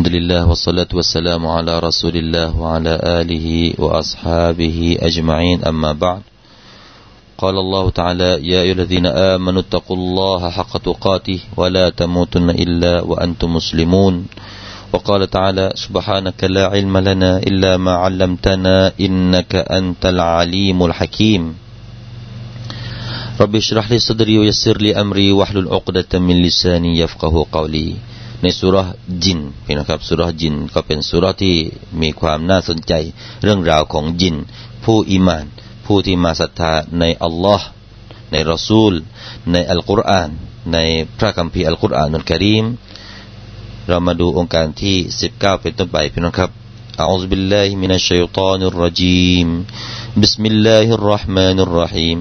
الحمد لله والصلاة والسلام على رسول الله وعلى آله وأصحابه أجمعين أما بعد قال الله تعالى يا أيها الذين آمنوا اتقوا الله حق تقاته ولا تموتن إلا وأنتم مسلمون وقال تعالى سبحانك لا علم لنا إلا ما علمتنا إنك أنت العليم الحكيم رب اشرح لي صدري ويسر لي أمري واحلل عقدة من لساني يفقه قولي ในสุรจินพี่นะครับสุรจินก็เป็นสุรที่มีความน่าสนใจ เรื่องราวของจิน ผู้อิมาน ผู้ที่มาศรัทธาในอัลลอฮ์ในรอซูล ในอัลกุรอาน ในพระคัมภีร์อัลกุรอานุลกิริมเรามาดูองค์การที่19เป็นต้นไปพี่น้องครับ أعوذ بالله من الشيطان الرجيم بسم الله الرحمن الرحيم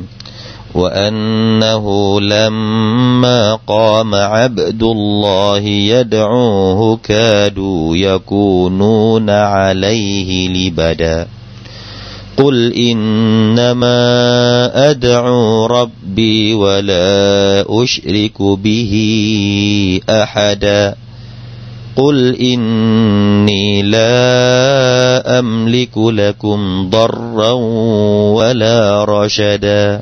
وأنه لما قام عبد الله يدعوه كادوا يكونون عليه لبدا. قل إنما أدعو ربي ولا أشرك به أحدا. قل إني لا أملك لكم ضرا ولا رشدا.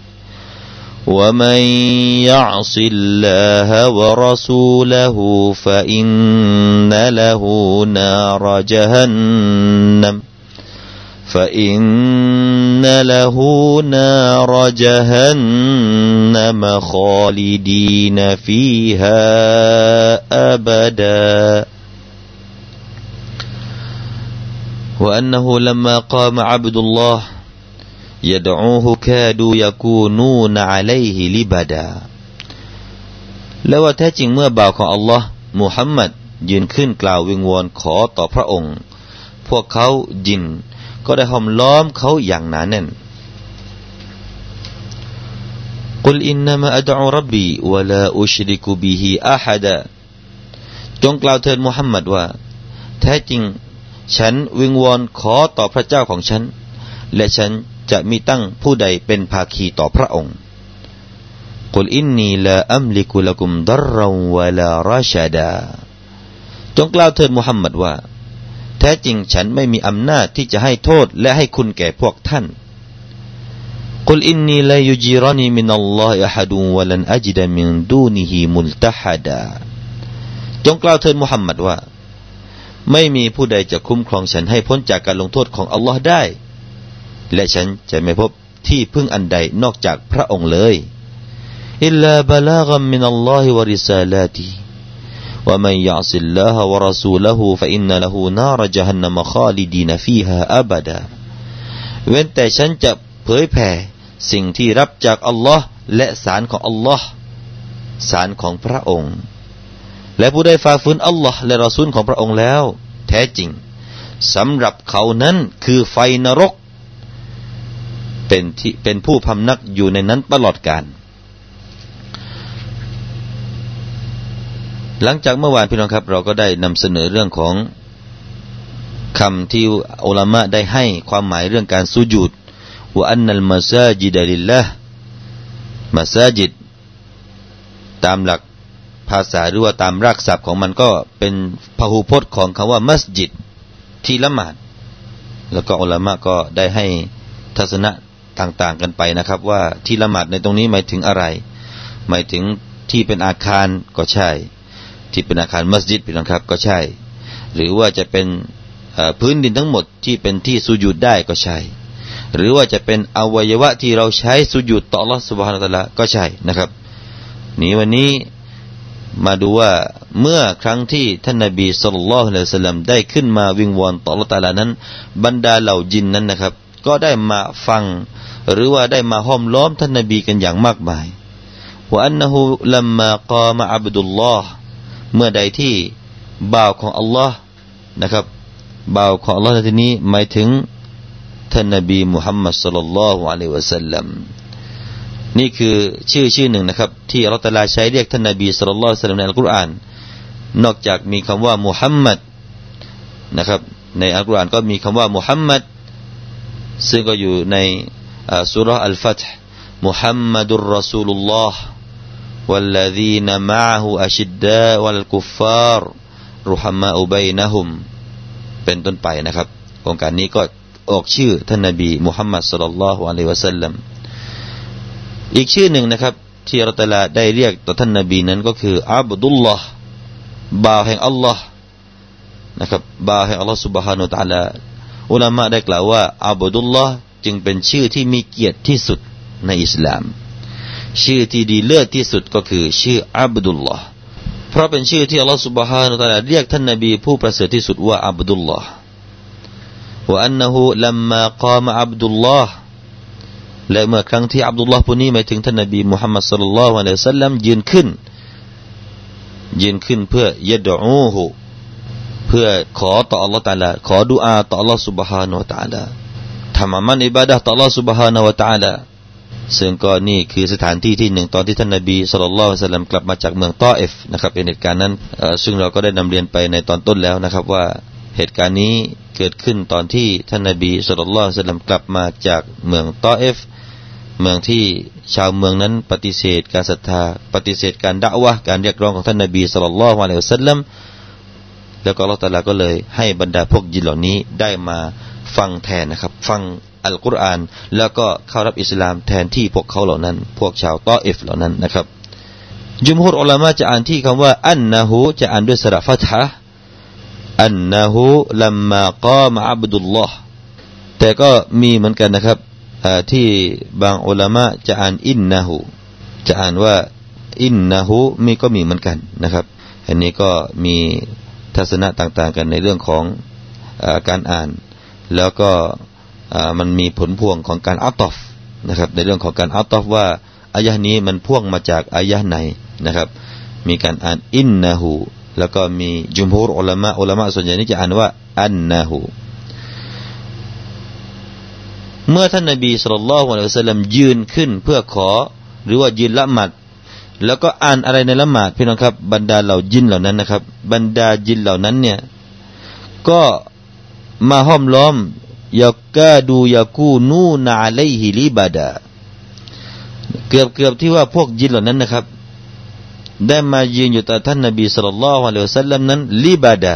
ومن يعص الله ورسوله فإن له نار جهنم فإن له نار جهنم خالدين فيها أبدا وأنه لما قام عبد الله يدعوه كادوا يكونون عليه لبدا และว่าแท้จริงเมื่อบ่าวของอัลลอฮ์มุฮัมมัดยืนขึ้นกล่าววิงวอนขอต่อพระองค์ พวกเขายินก็ได้ห้อมล้อมเขาอย่างหนาแน่นกุลอินนามะอัดอุรับบีวะลาอุชริกุบิฮิอาฮัดะจงกล่าวเถิดมุฮัมมัดว่า แท้จริง ฉันวิงวอนขอต่อพระเจ้าของฉัน และฉัน จะมีตั้งผู้ใดเป็นภาคีต่อพระองค์กุลอินนีลาอัมลิกุลกุมดรรวะลาราชดา จงกล่าวเถิดมุฮัมมัดว่า แท้จริงฉันไม่มีอำนาจที่จะให้โทษและให้คุณแก่พวกท่านกุลอินนีลายุจิรนีมินัลลอฮิอะฮัดุวะลันอัจดะมินดูนิฮิมุลตะฮัดา จงกล่าวเถิดมุฮัมมัดว่า ไม่มีผู้ใดจะคุ้มครองฉันให้พ้นจากการลงโทษของอัลลอฮ์ได้ และฉันจะไม่พบที่พึ่งอันใดนอกจากพระองค์เลยإلا بلاغا من الله ورسالاته ومن يعص الله ورسوله فإن له نار جهنم خالدين فيها أبداเว้นแต่ฉันจะเผยแผ่สิ่งที่รับจากอัลลอฮ์และสารของอัลลอฮ์สารของพระองค์ และผู้ได้ฝ่าฝืนอัลลอฮ์และรอซูลของพระองค์แล้ว แท้จริงสำหรับเขานั้นคือไฟนรก เป็นที่เป็นผู้พำนักอยู่ในนั้นตลอดกาลหลังจากเมื่อวานพี่น้องครับ เราก็ได้นำเสนอเรื่องของคำที่อุลามะได้ให้ความหมายเรื่องการสุญูดว่าอันนัลมาซาจิดลิลละมาซาจิดตามหลักภาษาหรือว่าตามรากศัพท์ของมันก็เป็นพหูพจน์ของคำว่ามัสยิดที่ละหมาด แล้วก็อุลามะก็ได้ให้ทัศนะ ต่างๆกันไปนะครับ ว่าที่ละหมาดในตรงนี้หมายถึงอะไร หมายถึงที่เป็นอาคารก็ใช่ ที่เป็นอาคารมัสยิดพี่น้องครับก็ใช่ หรือว่าจะเป็นพื้นดินทั้งหมดที่เป็นที่สุญูดได้ก็ใช่ หรือว่าจะเป็นอวัยวะที่เราใช้สุญูดต่อรัศมีนตะละก็ใช่นะครับ นี้วันนี้มาดูว่าเมื่อครั้งที่ท่านนบีสุลต่านละสลัมได้ขึ้นมาวิงวอนต่อละตาลานั้น บรรดาเหล่าจินนั้นนะครับ ก็ได้มาฟัง หรือว่าได้มาห้อมล้อมท่านนบีกันอย่างมากมายว่าอันนหูลัมมากามะอับดุลลอฮ์เมื่อใดที่บ่าวของอัลลอฮ์นะครับบ่าวของอัลลอฮ์ในที่นี้หมายถึงท่านนบีมุฮัมมัดสุลลัลลอฮุอะลัยวะสัลลัมนี่คือชื่อชื่อหนึ่งนะครับ ที่อัลลอฮฺตาลาใช้เรียกท่านนบีสุลต่านในอัลกุรอาน นอกจากมีคำว่ามุฮัมมัดนะครับ ในอัลกุรอานก็มีคำว่ามุฮัมมัดซึ่งก็อยู่ใน สุรอัลฟัตห์มุฮัมมัดุลรอซูลุลลอฮ์ والذين معه أشداء والكفار رحماء بينهم เป็นต้นไปนะครับโครงการนี้ก็ออกชื่อท่านนบีมุฮัมมัดสุลลัลลอฮุอะลัยฮิวะสัลลัมอีกชื่อหนึ่งนะครับ ที่อัลตลาได้เรียกต่อท่านนบีนั้นก็คืออับดุลลอฮ์บ่าวแห่งอัลลอฮ์นะครับบ่าวแห่งอัลลอฮ์ سبحانه และ تعالى อุลามะได้กล่าวว่าอับดุลลอฮ์ จึงเป็นชื่อที่มีเกียรติที่สุดในอิสลาม ชื่อที่ดีเลิศที่สุดก็คือชื่ออับดุลลอฮ์เพราะเป็นชื่อที่อัลลอฮฺสุบฮานุตะลาเรียกท่านนบีผู้ประเสริฐที่สุดว่าอับดุลลอฮ์ว่าอันนหูลัมมากามอับดุลลอฮ์และเมื่อครั้งที่อับดุลลอฮ์ผู้นี้หมายถึงท่านนบีมุฮัมมัดสุลลัลวะลัยสัลลัมยืนขึ้น ยืนขึ้นเพื่อยะดอูหูเพื่อขอต่ออัลลอฮ์ตะลาขอดุอาต่ออัลลอฮ์สุบฮานุตะลา ทำอามันอิบาดะต่ออัลลอฮ์ سبحانه และ تعالى ซึ่งก็นี่คือสถานที่ที่หนึ่งตอนที่ท่านนบีสุลต่านละสัลลัมกลับมาจากเมืองตอเอฟนะครับเป็นเหตุการณ์นั้นซึ่งเราก็ได้นำเรียนไปในตอนต้นแล้วนะครับว่าเหตุการณ์นี้เกิดขึ้นตอนที่ท่านนบีสุลต่านละสัลลัมกลับมาจากเมืองตอเอฟเมืองที่ชาวเมืองนั้นปฏิเสธการศรัทธาปฏิเสธการด่าวะการเรียกร้องของท่านนบีสุลต่านละวะลัยฮุสลัมแล้วก็อัลลอฮฺตาลาก็เลยให้บรรดาพวกยินเหล่านี้ได้มา ฟังแทนนะครับ ฟังอัลกุรอาน แล้วก็เข้ารับอิสลามแทนที่พวกเขาเหล่านั้น พวกชาวตอเอฟเหล่านั้นนะครับ จุมฮุรอัลลามะจะอ่านที่คำว่า อันนะฮูจะอ่านด้วยสระฟัตฮะอันนะฮูลัมมากามอับดุลลอฮ์แต่ก็มีเหมือนกันนะครับที่บางอุลามะจะอ่านอินนะฮูจะอ่านว่าอินนะฮูมีก็มีเหมือนกันนะครับ อันนี้ก็มีทัศนะต่างๆกันในเรื่องของอการอ่าน แล้วก็มันมีผลพวงของการอัตตฟนะครับ ในเรื่องของการอัตตฟว่าอายะนี้มันพ่วงมาจากอายะไหนนะครับ มีการอ่านอินนะฮูแล้วก็มีจุมฮูรอุลามะอุลามะส่วนใหญ่นี่จะอ่านว่าอันนะฮูเมื่อท่านนบีสุลต่านละฮ์วะลัยฮิสลามยืนขึ้นเพื่อขอ หรือว่ายืนละหมาดแล้วก็อ่านอะไรในละหมาดพี่น้องครับ บรรดาเหล่าจินเหล่านั้นนะครับ บรรดาจินเหล่านั้นเนี่ยก็ มาห้อมล้อมยากาดูยากูนูนาเลฮิลิบาดาเกือบเกือบที่ว่าพวกจินเหล่านั้นนะครับ ได้มายืนอยู่ต่อท่านนบีสุลต่านละฮ์วะลัยฮิสลามนั้นลิบาดา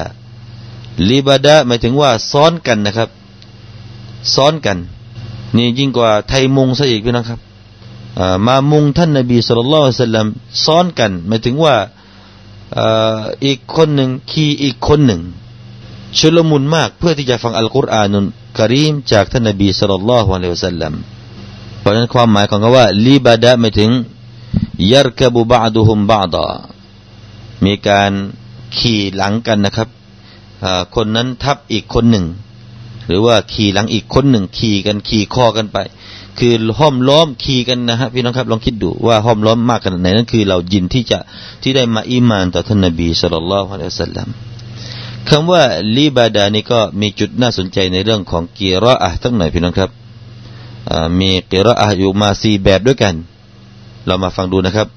ลิบาดาหมายถึงว่าซ้อนกันนะครับ ซ้อนกัน นี่ยิ่งกว่าไทยมุงซะอีกพี่น้องครับมามุงท่านนบีสุลต่านละฮ์สัลลัมซ้อนกัน หมายถึงว่าอีกคนหนึ่งขี่อีกคนหนึ่ง ชุลมุนมากเพื่อที่จะฟังอัลกุรอานุนกรีมจากท่านนบีสุลต่านละฮ์วะลัยฮิสัลลัมเพราะนั้นความหมายของคำว่าลีบาดะหมายถึงยัรกบุบาดุฮุมบาดามีการขี่หลังกันนะครับคนนั้นทับอีกคนหนึ่ง หรือว่าขี่หลังอีกคนหนึ่ง ขี่กันขี่คอกันไป คือห้อมล้อมขี่กันนะฮะพี่น้องครับลองคิดดูว่าห้อมล้อมมากขนาดไหนนั่นคือเรายินที่จะที่ได้มาอิมานต่อท่านนบีสุลต่านละฮ์อะลัยฮิสลาม คำว่าลีบาดานี่ก็มีจุดน่าสนใจในเรื่องของกีรออะทั้งหน่อยพี่น้องครับมีกีรออะอยู่มาสี่แบบด้วยกัน เรามาฟังดูนะครับ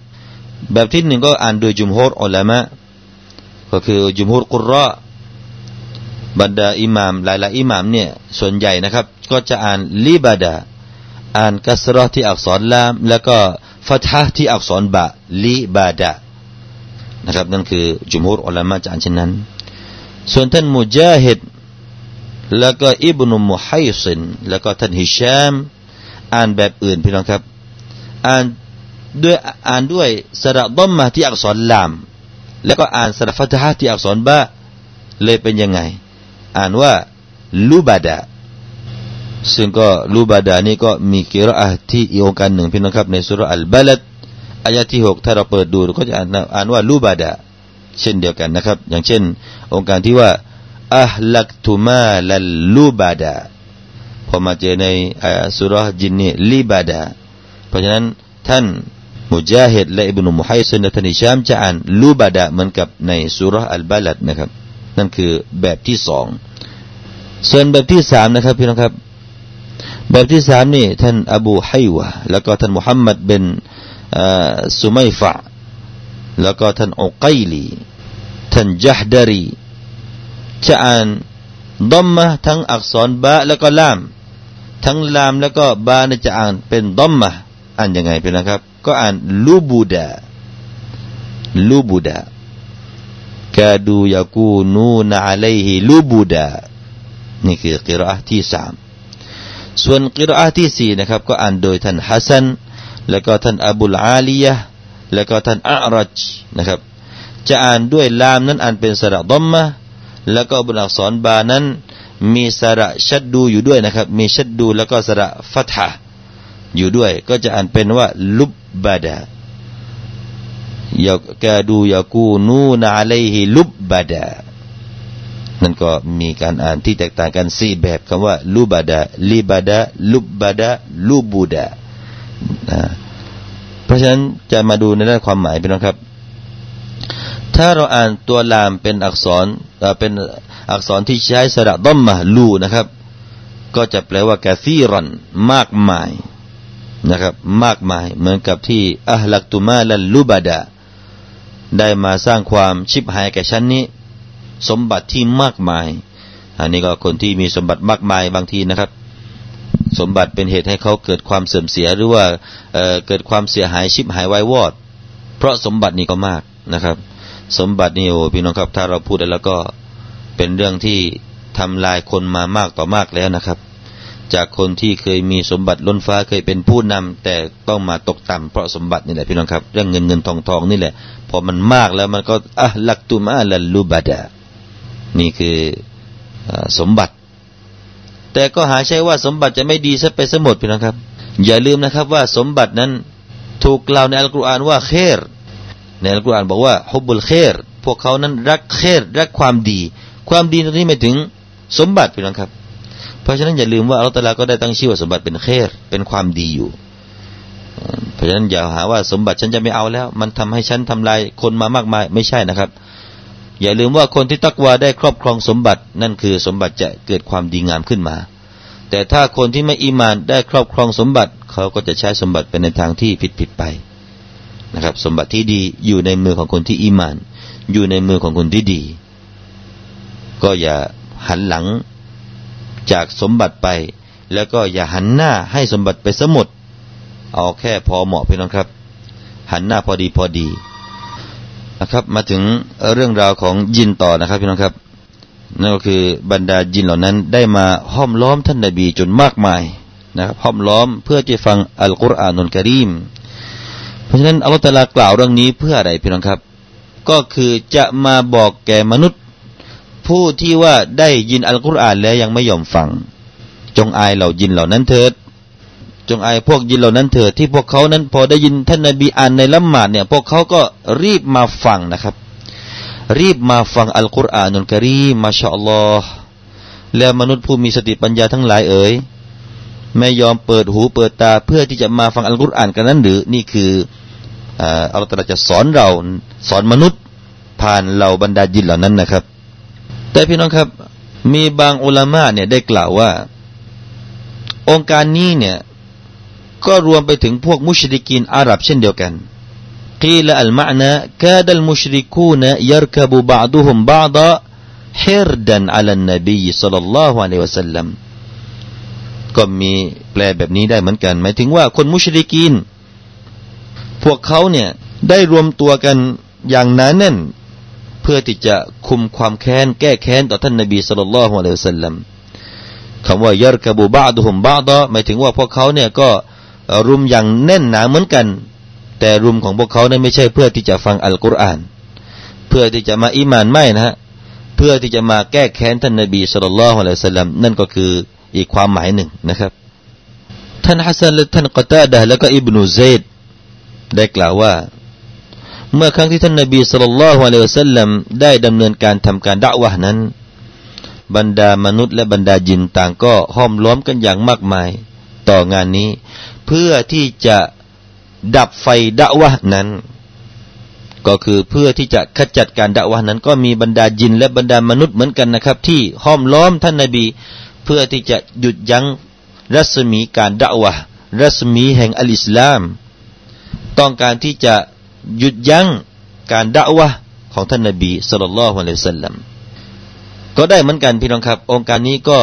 แบบที่หนึ่งก็อ่านโดยจุมฮุรอัลลามะก็คือจุมฮุรกุรรอบรรดาอิหมามหลายๆอิหมามเนี่ยส่วนใหญ่นะครับ ก็จะอ่านลิบาดาอ่านกัสรอที่อักษรลาม แล้วก็ฟัตฮะที่อักษรบะลิบาดานะครับนั่นคือจุมฮูรอัลลามะจะอ่านเช่นนั้น ส่วนท่านมุจาฮิดแล้วก็อิบนุมุฮัยซินแล้วก็ท่านฮิชามอ่านแบบอื่นพี่น้องครับ อ่านด้วยอ่านด้วยสระดอมมาที่อักษรลาม แล้วก็อ่านสระฟัตฮะที่อักษรบะเลยเป็นยังไง อ่านว่าลูบาดาซึ่งก็ลูบาดานี่ก็มีกิรอะที่อีกองการหนึ่งพี่น้องครับในสุรอัลบาลัดอายะที่หกถ้าเราเปิดดูก็จะอ่านอ่านว่าลูบาดา เช่นเดียวกันนะครับ อย่างเช่น องค์การที่ว่าอัลลักตุมาลัลลูบาดาพอมาเจอในอสุรจินนี่ลีบาดาเพราะฉะนั้นท่านมุจาฮิดและอิบนุมุฮัยซินและท่านอิชามจะอ่านลูบาดาเหมือนกับในสุรอัลบาลัดนะครับ นั่นคือแบบที่สองส่วนแบบที่สามนะครับพี่น้องครับ แบบที่สามนี่ท่านอบูไฮวะแล้วก็ท่านมุฮัมมัดเป็นสุมัยฟะ แล้วก็ท่านอุกัยลีท่านจัฮดารีจะอ่านดอมมะทั้งอักษรบะแล้วก็ลาม ทั้งลามแล้วก็บาเนี่ยจะอ่านเป็นดอมมะอ่านยังไงเป็นนะครับ ก็อ่านลูบูดาลูบูดากาดูยากูนูนอะลัยฮิลูบูดานี่คือกิรอห์ที่สามส่วนกิรอห์ที่สี่นะครับ ก็อ่านโดยท่านฮัสซันแล้วก็ท่านอบุลอาลียะ แล้วก็ท่านอัรัจนะครับ จะอ่านด้วยลามนั้นอ่านเป็นสระดอมมะแล้วก็บนอักษรบานั้น มีสระชัดดูอยู่ด้วยนะครับ มีชัดดูแล้วก็สระฟัตฮะอยู่ด้วย ก็จะอ่านเป็นว่าลุบบาดายากาดูยากูนูนอะลัยฮิลุบบาดานั่นก็มีการอ่านที่แตกต่างกันสี่แบบคำว่าลูบาดาลีบาดาลุบบาดาลูบูดา เพราะฉะนั้นจะมาดูในด้านความหมายเป็นนะครับ ถ้าเราอ่านตัวลามเป็นอักษรเป็นอักษรที่ใช้สระด้อมมาลูนะครับ ก็จะแปลว่ากาซีรอนมากมายนะครับ มากมายเหมือนกับที่อัลลักตุมาลันลูบาดาได้มาสร้างความชิบหายแก่ฉันนี้ สมบัติที่มากมาย อันนี้ก็คนที่มีสมบัติมากมายบางทีนะครับ สมบัติเป็นเหตุให้เขาเกิดความเสื่อมเสียหรือว่าเเกิดความเสียหายชิบหายวายวอด เพราะสมบัตินี้ก็มากนะครับ สมบัตินี่โอ้พี่น้องครับถ้าเราพูดแล้วก็เป็นเรื่องที่ทำลายคนมามากต่อมากแล้วนะครับ จากคนที่เคยมีสมบัติล้นฟ้าเคยเป็นผู้นำแต่ต้องมาตกต่ำเพราะสมบัตินี่แหละพี่น้องครับ เรื่องเงินเงินทองทองนี่แหละพอมันมากแล้วมันก็อะลักตุมาลัลูบาดานี่คือสมบัติ แต่ก็หาใช่ว่าสมบัติจะไม่ดีซะไปสมดพี่นะครับ อย่าลืมนะครับว่าสมบัตินั้นถูกกล่าวในอัลกุรอานว่าเครในอัลกุรอานบอกว่าฮุบุลเครพวกเขานั้นรักเครรักความดี ความดีตรงนี้หมายถึงสมบัติพี่น้องครับ เพราะฉะนั้นอย่าลืมว่าอัลลอฮฺก็ได้ตั้งชื่อว่าสมบัติเป็นเครเป็นความดีอยู่เพราะฉะนั้นอย่าหาว่าสมบัติฉันจะไม่เอาแล้ว มันทำให้ฉันทำลายคนมามากมายไม่ใช่นะครับ อย่าลืมว่าคนที่ตักวาได้ครอบครองสมบัติ นั่นคือสมบัติจะเกิดความดีงามขึ้นมา แต่ถ้าคนที่ไม่อีมานได้ครอบครองสมบัติ เขาก็จะใช้สมบัติเป็นในทางที่ผิดผิดไปนะครับ สมบัติที่ดีอยู่ในมือของคนที่อีมาน อยู่ในมือของคนที่ดี ก็อย่าหันหลังจากสมบัติไป แล้วก็อย่าหันหน้าให้สมบัติไปสมุดเอาแค่พอเหมาะพี่น้องครับ หันหน้าพอดีพอดี นะครับมาถึงเรื่องราวของยินต่อนะครับพี่น้องครับนั่นก็คือบรรดายินเหล่านั้นได้มาห้อมล้อมท่านนาบีจนมากมายนะครับห้อมล้อมเพื่อจะฟังอัลกุรอานนุลกรีมเพราะฉะนั้นอัลลอฮฺตะลากล่าวเรื่องนี้เพื่ออะไรพี่น้องครับ ก็คือจะมาบอกแก่มนุษย์ ผู้ที่ว่าได้ยินอัลกุรอานแล้วยังไม่ยอมฟัง จงอายเหล่ายินเหล่านั้นเถิด จงอายพวกยินเหล่านั้นเถิดที่พวกเขานั้นพอได้ยินท่านนบีอ่านในละหมาดเนี่ยพวกเขาก็รีบมาฟังนะครับ รีบมาฟังอัลกุรอานุลกรีมาชาอัลลอฮ์แล้วมนุษย์ผู้มีสติปัญญาทั้งหลายเอ๋ยไม่ยอมเปิดหูเปิดตาเพื่อที่จะมาฟังอัลกุรอานกันนั้นหรือนี่คืออัลลอฮฺจะสอนเราสอนมนุษย์ผ่านเหล่าบรรดาจินเหล่านั้นนะครับ แต่พี่น้องครับมีบางอุลามะเนี่ยได้กล่าวว่า องค์การนี้เนี่ย ก็รวมไปถึงพวกมุชริกีนอาหรับเช่นเดียวกันกีลอัลมานะกาดัลมุชริกูนยรคบุบาดุฮุมบาดะฮิรดันอัลนบีสัลลัลลอฮุอะลัยวะสัลลัมก็มีแปลแบบนี้ได้เหมือนกัน หมายถึงว่าคนมุชริกีน พวกเขาเนี่ยได้รวมตัวกันอย่างหนานแน่น เพื่อที่จะคุมความแค้นแก้แค้นต่อท่านนบีสุลต่านละฮ์วะสัลลัมคำว่ายรกบูบาดุฮุมบาดะหมายถึงว่าพวกเขาเนี่ยก็ รุมอย่างแน่นหนาเหมือนกัน แต่รุมของพวกเขานั้นไม่ใช่เพื่อที่จะฟังอัลกุรอาน เพื่อที่จะมาอิมานไม่นะฮะเพื่อที่จะมาแก้แค้นท่านนบีสุลต่านละฮ์อะลัยฮิสลามนั่นก็คืออีกความหมายหนึ่งนะครับ ท่านฮัสซันและท่านกตาดะแล้วก็อิบนุเซดได้กล่าวว่า เมื่อครั้งที่ท่านนบีสุลต่านละฮ์อะลัยฮิสลามได้ดำเนินการทำการด่าวะนั้น บรรดามนุษย์และบรรดาจินต่างก็ห้อมล้อมกันอย่างมากมาย ต่องานนี้ เพื่อที่จะดับไฟดะวะนั้น ก็คือเพื่อที่จะขจัดการดะวะนั้น ก็มีบรรดาจินและบรรดามนุษย์เหมือนกันนะครับ ที่ห้อมล้อมท่านนาบี เพื่อที่จะหยุดยั้งรัศมีการด่าวะรัศมีแห่งอัลอิสลาม ต้องการที่จะหยุดยั้งการด่าวะของท่านนบีสุลต่านละฮ์อะลัยฮิสัลลัมก็ได้เหมือนกันพี่น้องครับ องค์การนี้ก็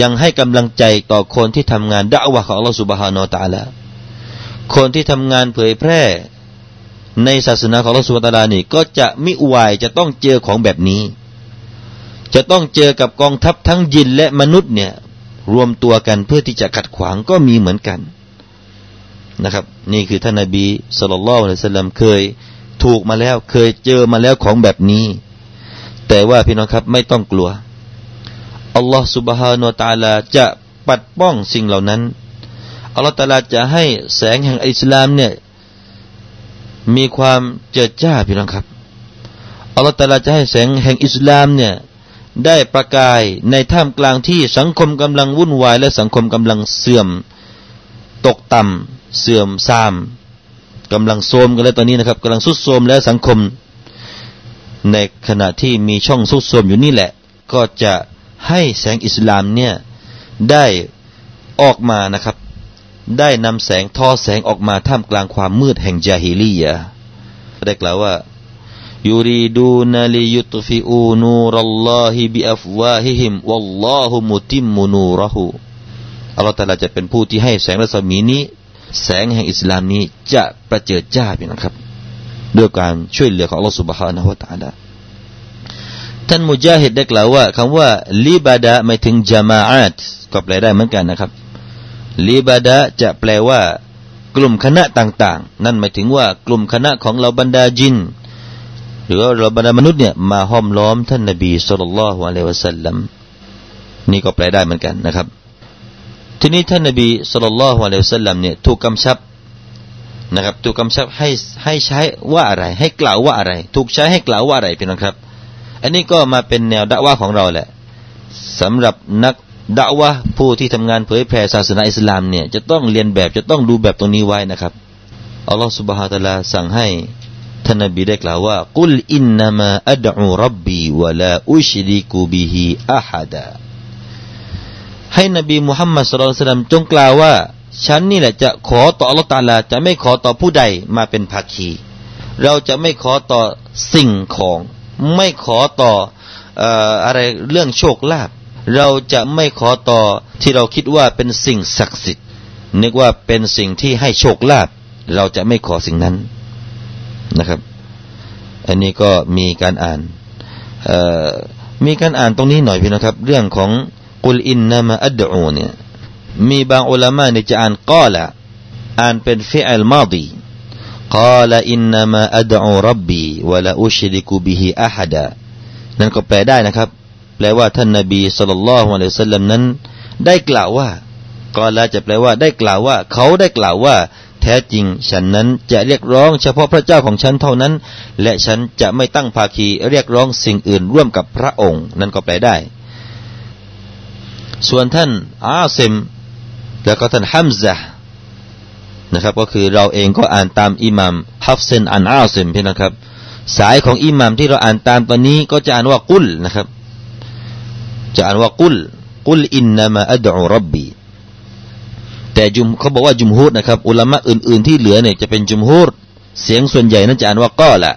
ยังให้กำลังใจต่อคนที่ทำงานด่าวะของอัลลอฮฺสุบฮานาอัลลอฮฺคนที่ทำงานเผยแพร่ ในศาสนาของอัลลอฮฺสุบฮานานี่ก็จะมิวายจะต้องเจอของแบบนี้ จะต้องเจอกับกองทัพทั้งยินและมนุษย์เนี่ยรวมตัวกันเพื่อที่จะขัดขวางก็มีเหมือนกันนะครับ นี่คือท่านนบีสุลต่านละอัลสลัมเคยถูกมาแล้วเคยเจอมาแล้วของแบบนี้ แต่ว่าพี่น้องครับไม่ต้องกลัว อัลลอฮฺสุบฮานาตาลาจะปัดป้องสิ่งเหล่านั้นอัลลอฮฺตาลาจะให้แสงแห่งอิสลามเนี่ยมีความเจิดจ้าพี่น้องครับอัลลอฮฺตาลาจะให้แสงแห่งอิสลามเนี่ยได้ประกายในท่ามกลางที่สังคมกำลังวุ่นวาย และสังคมกำลังเสื่อม ตกต่ำเสื่อมทรามกำลังโทมกันแล้วตอนนี้นะครับกำลังสุดโทมแล้วสังคม ในขณะที่มีช่องสุดโทมอยู่นี่แหละ ก็จะ ให้แสงอิสลามเนี่ยได้ออกมานะครับ ได้นำแสงทอแสงออกมาท่ามกลางความมืดแห่งจาฮิลียะได้กล่าวว่ายูรีดูนลียุตฟิอูนูรัลลอฮิบิอัฟวาฮิฮิมวัลลอฮุมุติมมุนูรหูอัลลอฮฺตาลาจะเป็นผู้ที่ให้แสงรัศมีนี้ แสงแห่งอิสลามนี้จะประเจิดจ้าพี่นะครับ ด้วยการช่วยเหลือของอัลลอฮฺสุบฮานะฮุวาตาลา ท่านมุจาฮิดได้กล่าวว่าคำว่าลิบาดะหมายถึงจามาอัตก็แปลได้เหมือนกันนะครับลีบาดะจะแปลว่า กลุ่มคณะต่าง ๆ นั่นหมายถึงว่ากลุ่มคณะของเราบรรดาจิน หรือว่าเราบรรดามนุษย์เนี่ยมาห้อมล้อมท่านนบีสุลต่านละฮ์อะลัยวะสัลลัมนี่ก็แปลได้เหมือนกันนะครับ ทีนี้ท่านนบีสุลต่านละฮ์อะลัยวะสัลลัมเนี่ยถูกกำชับนะครับถูกกำชับให้ให้ใช้ว่าอะไร ให้กล่าวว่าอะไร ถูกใช้ให้กล่าวว่าอะไรพี่น้องครับ อันนี้ก็มาเป็นแนวด่าว่าของเราแหละสำหรับนักด่าวะผู้ที่ทำงานเผยแผ่ศาสนาอิสลามเนี่ยจะต้องเรียนแบบจะต้องดูแบบตรงนี้ไว้นะครับอัลลอฮฺสุบฮาตะลาสั่งให้ท่านนบีได้กล่าวว่ากุลอินนามาอัดอูรับบีวะลาอุชริกุบิฮิอะฮัดาให้นบีมุฮัมมัดสุลตัลมจงกล่าวว่า ฉันนี่แหละจะขอต่ออัลลอฮฺตาลา จะไม่ขอต่อผู้ใดมาเป็นภาคี เราจะไม่ขอต่อสิ่งของ ไม่ขอต่ออะไรเรื่องโชคลาภเราจะไม่ขอต่อที่เราคิดว่าเป็นสิ่งศักดิ์สิทธิ์ นึกว่าเป็นสิ่งที่ให้โชคลาภเราจะไม่ขอสิ่งนั้นนะครับ อันนี้ก็มีการอ่านมีการอ่านตรงนี้หน่อยพี่นะครับ เรื่องของกุลอินนามาอัดอูเนี่ยมีบางอุลามะเนี่ยจะอ่านกอละอ่านเป็นฟิอัลมาดี กาลอินนามาอัดอูรับบีวะลาอุชริกุบิฮิอะฮัดะนั่นก็แปลได้นะครับ แปลว่าท่านนบีสุลต่านละฮ์อะลัยสัลลัมนั้น ได้กล่าวว่าก็ลาจะแปลว่าได้กล่าวว่า เขาได้กล่าวว่า แท้จริง ฉันนั้นจะเรียกร้องเฉพาะพระเจ้าของฉันเท่านั้น และฉันจะไม่ตั้งภาคีเรียกร้องสิ่งอื่นร่วมกับพระองค์ นั่นก็แปลได้ ส่วนท่านอาเซมแล้วก็ท่านฮัมซะ นะครับ ก็คือเราเองก็อ่านตามอิหมัมฮัฟเซนอันอาเซมพี่นะครับ สายของอิหมัมที่เราอ่านตามตอนนี้ก็จะอ่านว่ากุลนะครับ จะอ่านว่ากุลกุลอินนามาอัดอูรับบีแต่จุมเขาบอกว่าจุมฮูดนะครับ อุลามะอื่น ๆ ที่เหลือเนี่ยจะเป็นจุมฮูดเสียงส่วนใหญ่นั้นจะอ่านว่าก้อละ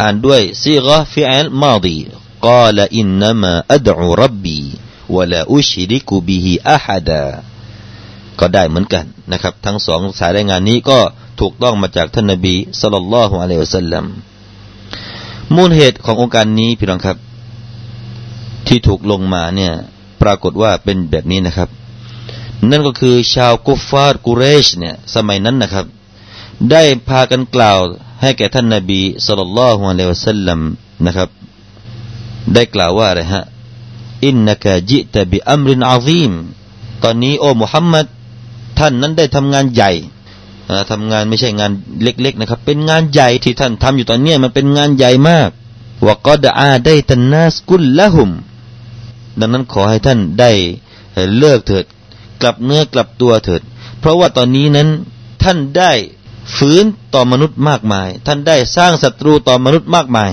อ่านด้วยซีกะฟิอัลมาดีกาลอินนามาอัดอูรับบีวะลาอุชริกุบิฮิอะฮัดา ก็ได้เหมือนกันนะครับ ทั้งสองสายรายงานนี้ก็ถูกต้องมาจากท่านนบีสัลลัลลอฮุอะลัยฮิวะสัลลัมมูลเหตุขององค์การนี้พี่น้องครับ ที่ถูกลงมาเนี่ยปรากฏว่าเป็นแบบนี้นะครับ นั่นก็คือชาวกุฟาร์กุเรชเนี่ยสมัยนั้นนะครับ ได้พากันกล่าวให้แก่ท่านนาบีสุลต่านละฮ์อะลัยวะสัลลัมนะครับ ได้กล่าวว่าอะไรฮะอินนักจิตบิอัมรินอาซีมตอนนี้โอ้มุฮัมมัด ท่านนั้นได้ทำงานใหญ่ทำงานไม่ใช่งานเล็ก ๆ นะครับ เป็นงานใหญ่ที่ท่านทำอยู่ตอนนี้มันเป็นงานใหญ่มากวกอดอาได้ตันนัสกุลละหุม ดังนั้นขอให้ท่านได้เลิกเถิด กลับเนื้อกลับตัวเถิด เพราะว่าตอนนี้นั้นท่านได้ฝืนต่อมนุษย์มากมาย ท่านได้สร้างศัตรูต่อมนุษย์มากมาย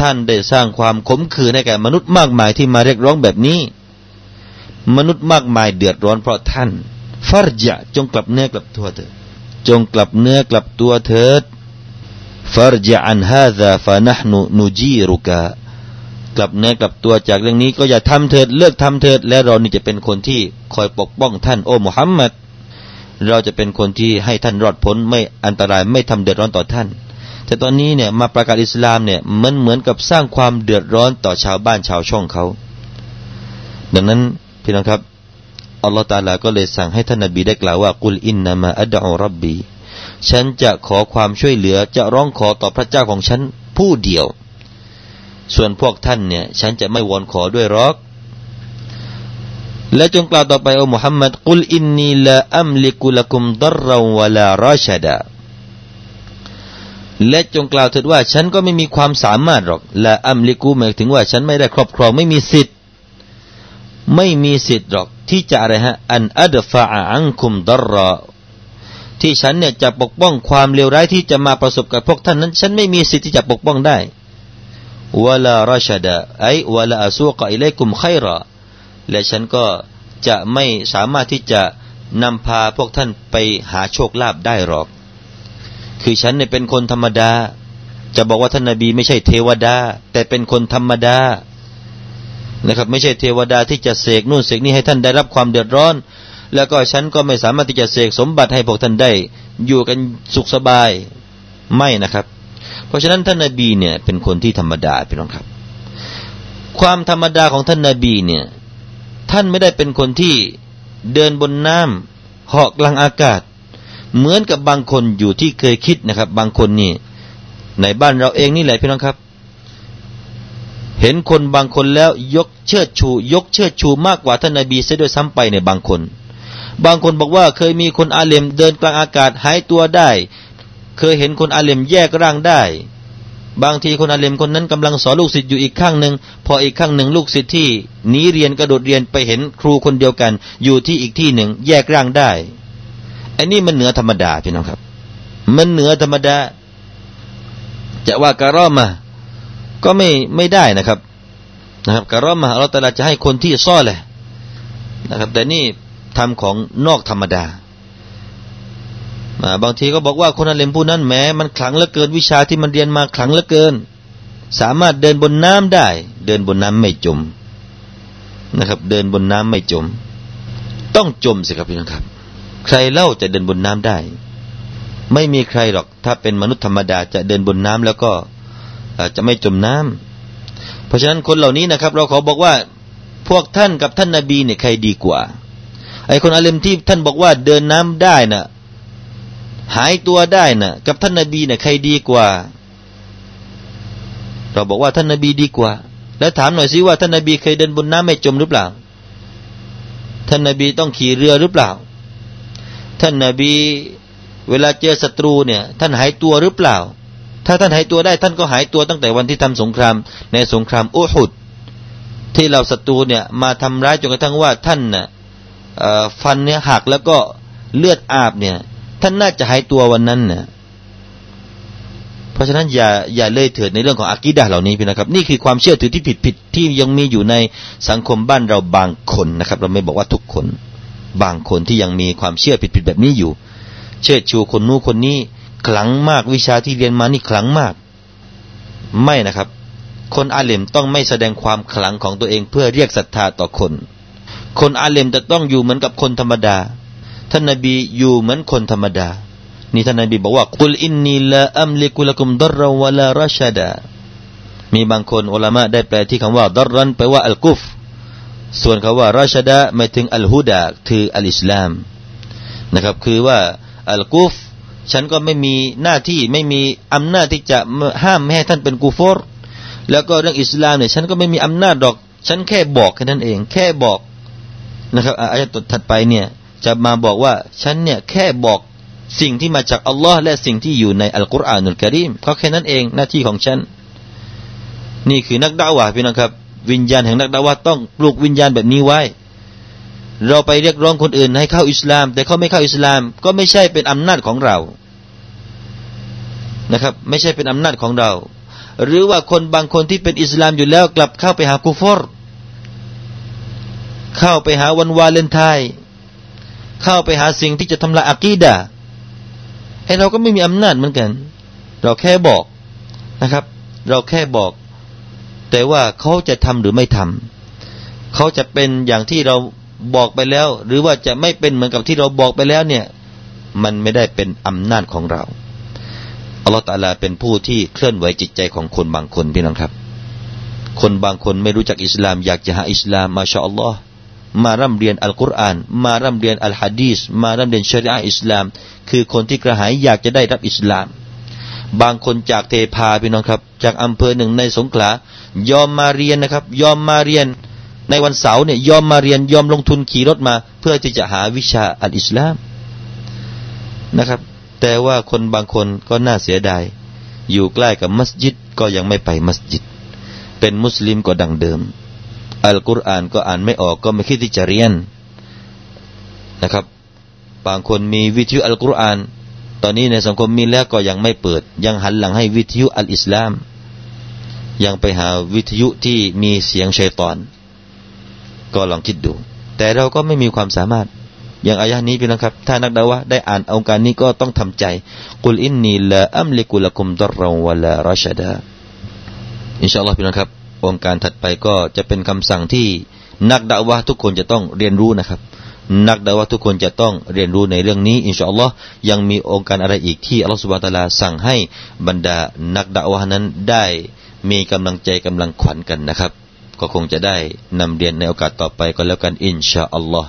ท่านได้สร้างความขมขื่นให้แก่มนุษย์มากมายที่มาเรียกร้องแบบนี้ มนุษย์มากมายเดือดร้อนเพราะท่าน ฟารจะจงกลับเนื้อกลับตัวเถิดจงกลับเนื้อกลับตัวเถิดฟารจะอันฮาซาฟานะห์นุนูจีรุกะกลับเนื้อกลับตัวจากเรื่องนี้ก็อย่าทำเถิดเลิกทำเถิดและเรานี่จะเป็นคนที่คอยปกป้องท่านโอ้มุฮัมมัดเราจะเป็นคนที่ให้ท่านรอดพ้นไม่อันตรายไม่ทำเดือดร้อนต่อท่าน แต่ตอนนี้เนี่ยมาประกาศอิสลามเนี่ยมันเหมือนกับสร้างความเดือดร้อนต่อชาวบ้านชาวช่องเขา ดังนั้นพี่น้องครับ อัลลอฮฺตาลาก็เลยสั่งให้ท่านนบีได้กล่าวว่ากุลอินนามาอัดอรับบีฉันจะขอความช่วยเหลือจะร้องขอต่อพระเจ้าของฉันผู้เดียว ส่วนพวกท่านเนี่ย ฉันจะไม่วอนขอด้วยรอก และจงกล่าวต่อไปโอ้มุฮัมมัดกุลอินนีละอัมลิกุลกุมดรรวะลาราชดาและจงกล่าวเถิดว่าฉันก็ไม่มีความสามารถหรอกละอัมลิกูหมายถึงว่าฉันไม่ได้ครอบครองไม่มีสิทธิ์ ไม่มีสิทธิ์หรอก ที่จะอะไรฮะอันอัดฟะอังคุมดรรที่ฉันเนี่ยจะปกป้องความเลวร้ายที่จะมาประสบกับพวกท่านนั้น ฉันไม่มีสิทธิ์ที่จะปกป้องได้วะลาราชดาไอวะลาอซูกอิเลกุมไครและฉันก็จะไม่สามารถที่จะนำพาพวกท่านไปหาโชคลาภได้หรอก คือฉันเนี่ยเป็นคนธรรมดา จะบอกว่าท่านนาบีไม่ใช่เทวดา แต่เป็นคนธรรมดา นะครับ ไม่ใช่เทวดาที่จะเสกนู่นเสกนี่ให้ท่านได้รับความเดือดร้อน แล้วก็ฉันก็ไม่สามารถที่จะเสกสมบัติให้พวกท่านได้ อยู่กันสุขสบายไม่นะครับ เพราะฉะนั้นท่านนาบีเนี่ยเป็นคนที่ธรรมดาพี่น้องครับ ความธรรมดาของท่านนาบีเนี่ยท่านไม่ได้เป็นคนที่เดินบนน้ำเหาะกลางอากาศ เหมือนกับบางคนอยู่ที่เคยคิดนะครับ บางคนนี่ในบ้านเราเองนี่แหละพี่น้องครับ เห็นคนบางคนแล้วยกเชิดชู ยกเชิดชูมากกว่าท่านนาบีเสียด้วยซ้ำไปในบางคน บางคนบอกว่าเคยมีคนอาเลมเดินกลางอากาศหายตัวได้ เคยเห็นคนอาเลมแยกร่างได้ บางทีคนอาเลมคนนั้นกำลังสอนลูกศิษย์อยู่อีกข้างหนึ่งพออีกข้างหนึ่งลูกศิษย์ที่หนีเรียนกระโดดเรียนไปเห็นครูคนเดียวกัน อยู่ที่อีกที่หนึ่งแยกร่างได้อันนี้มันเหนือธรรมดาพี่น้องครับ มันเหนือธรรมดา จะว่าการอมา ก็ไม่ไม่ได้นะครับนะครับการอมาเราแต่ละจะให้คนที่ซ่อเลยนะครับ แต่นี่ทำของนอกธรรมดาบางทีก็บอกว่าคนอาเลมผู้นั้นแม้มันขลังเหลือเกินวิชาที่มันเรียนมาขลังเหลือเกิน สามารถเดินบนน้ำได้ เดินบนน้ำไม่จมนะครับ เดินบนน้ำไม่จม ต้องจมสิครับพี่น้องครับ ใครเล่าจะเดินบนน้ำได้ ไม่มีใครหรอก ถ้าเป็นมนุษย์ธรรมดาจะเดินบนน้ำแล้วก็ จะไม่จมน้ำเพราะฉะนั้นคนเหล่านี้นะครับ เราขอบอกว่าพวกท่านกับท่านนาบีเนี่ยใครดีกว่า ไอคนอาเลมที่ท่านบอกว่าเดินน้ำได้นะ่ะหายตัวได้นะ่ะกับท่านนาบีเนะ่ะใครดีกว่า เราบอกว่าท่านนาบีดีกว่า แล้วถามหน่อยสิว่าท่านนาบีเคยเดินบนน้ำไม่จมหรือเปล่า ท่านนาบีต้องขี่เรือหรือเปล่า ท่านนาบีเวลาเจอศัตรูเนี่ย ท่านหายตัวหรือเปล่า ถ้าท่านหายตัวได้ท่านก็หายตัวตั้งแต่วันที่ทำสงคราม ในสงครามอุหุด ที่เราศัตรูเนี่ยมาทำร้ายจนกระทั่งว่าท่านน่ะฟันเนี่ยหักแล้วก็เลือดอาบเนี่ย ท่านน่าจะหายตัววันนั้นน่ะเพราะฉะนั้นอย่าอย่าเลยเถิดในเรื่องของอากีดะเหล่านี้พี่นะครับ นี่คือความเชื่อถือที่ผิดผิดที่ยังมีอยู่ในสังคมบ้านเราบางคนนะครับ เราไม่บอกว่าทุกคน บางคนที่ยังมีความเชื่อผิดผิดแบบนี้อยู่ เชิดชูคนนู้คนนี้ ขลังมากวิชาที่เรียนมานี่ขลังมาก ไม่นะครับ คนอาเลมต้องไม่แสดงความขลังของตัวเองเพื่อเรียกศรัทธาต่อคน คนอาเลมจะต้องอยู่เหมือนกับคนธรรมดา ท่านนบีอยู่เหมือนคนธรรมดา นี่ท่านนบีบอกว่ากุลอินนีละอัมลิกุลกุมดรวะลาราชดา มีบางคนอุลามะได้แปลที่คำว่าดรรันแปลว่าอัลกุฟ ส่วนคำว่าราชดาหมายถึงอัลฮุดาคืออัลอิสลามนะครับ คือว่าอัลกุฟ ฉันก็ไม่มีหน้าที่ไม่มีอำนาจที่จะห้ามไม่ให้ท่านเป็นกูฟอร์แล้วก็เรื่องอิสลามเนี่ยฉันก็ไม่มีอำนาจดอก ฉันแค่บอกแค่นั้นเอง แค่บอกนะครับอายะถัดไปเนี่ย จะมาบอกว่าฉันเนี่ยแค่บอกสิ่งที่มาจากอัลลอฮ์และสิ่งที่อยู่ในอัลกุรอานุลกิริมก็แค่นั้นเองหน้าที่ของฉัน นี่คือนักด่าวะพี่น้องครับ วิญญาณแห่งนักด่าวะต้องปลูกวิญญาณแบบนี้ไว้ เราไปเรียกร้องคนอื่นให้เข้าอิสลาม แต่เขาไม่เข้าอิสลาม ก็ไม่ใช่เป็นอำนาจของเรา นะครับ ไม่ใช่เป็นอำนาจของเรา หรือว่าคนบางคนที่เป็นอิสลามอยู่แล้วกลับเข้าไปหากูฟอร์เข้าไปหาวันวาเลนไทน์เข้าไปหาสิ่งที่จะทำลายอากีดาให้เราก็ไม่มีอำนาจเหมือนกัน เราแค่บอกนะครับ เราแค่บอก แต่ว่าเขาจะทำหรือไม่ทำเขาจะเป็นอย่างที่เราบอกไปแล้ว หรือว่าจะไม่เป็นเหมือนกับที่เราบอกไปแล้วเนี่ย มันไม่ได้เป็นอำนาจของเรา อัลลอฮฺตาลาเป็นผู้ที่เคลื่อนไหวจิตใจของคนบางคนพี่น้องครับ คนบางคนไม่รู้จักอิสลาม อยากจะหาอิสลามมาชาอัลลอฮ์มาร่ำเรียนอัลกุรอาน มาร่ำเรียนอัลฮะดีสมาร่ำเรียนชริอะอิสลาม คือคนที่กระหายอยากจะได้รับอิสลาม บางคนจากเทพาพี่น้องครับ จากอำเภอหนึ่งในสงขลายอมมาเรียนนะครับ ยอมมาเรียนในวันเสาร์เนี่ยยอมมาเรียนยอมลงทุนขี่รถมา เพื่อที่จะหาวิชาอัลอิสลามนะครับ แต่ว่าคนบางคนก็น่าเสียดาย อยู่ใกล้กับมัสยิดก็ยังไม่ไปมัสยิด เป็นมุสลิมก็ดังเดิม อัลกุรอานก็อ่านไม่ออกก็ไม่คิดที่จะเรียนนะครับ บางคนมีวิทยุอัลกุรอาน ตอนนี้ในสังคมมีแล้วก็ยังไม่เปิด ยังหันหลังให้วิทยุอัลอิสลาม ยังไปหาวิทยุที่มีเสียงชัยตอน ก็ลองคิดดู แต่เราก็ไม่มีความสามารถ อย่างอายะนี้พี่นะครับ ถ้านักดาวะได้อ่านองค์การนี้ก็ต้องทำใจ กุลอินนีละอัมลิกุลกุมดรวะลาราชดาอินชาอัลลอฮ์พี่นะครับ องค์การถัดไปก็จะเป็นคำสั่งที่นักดาวะทุกคนจะต้องเรียนรู้นะครับ นักดาวะทุกคนจะต้องเรียนรู้ในเรื่องนี้ อินชาอัลลอฮ์ยังมีองค์การอะไรอีกที่อัลลอฮฺสุบะตาลาสั่งให้บรรดานักดาวะนั้นได้มีกำลังใจกำลังขวัญกันนะครับ ก็คงจะได้นำเรียนในโอกาสต่อไปก็แล้วกันอินชาอัลลอฮ์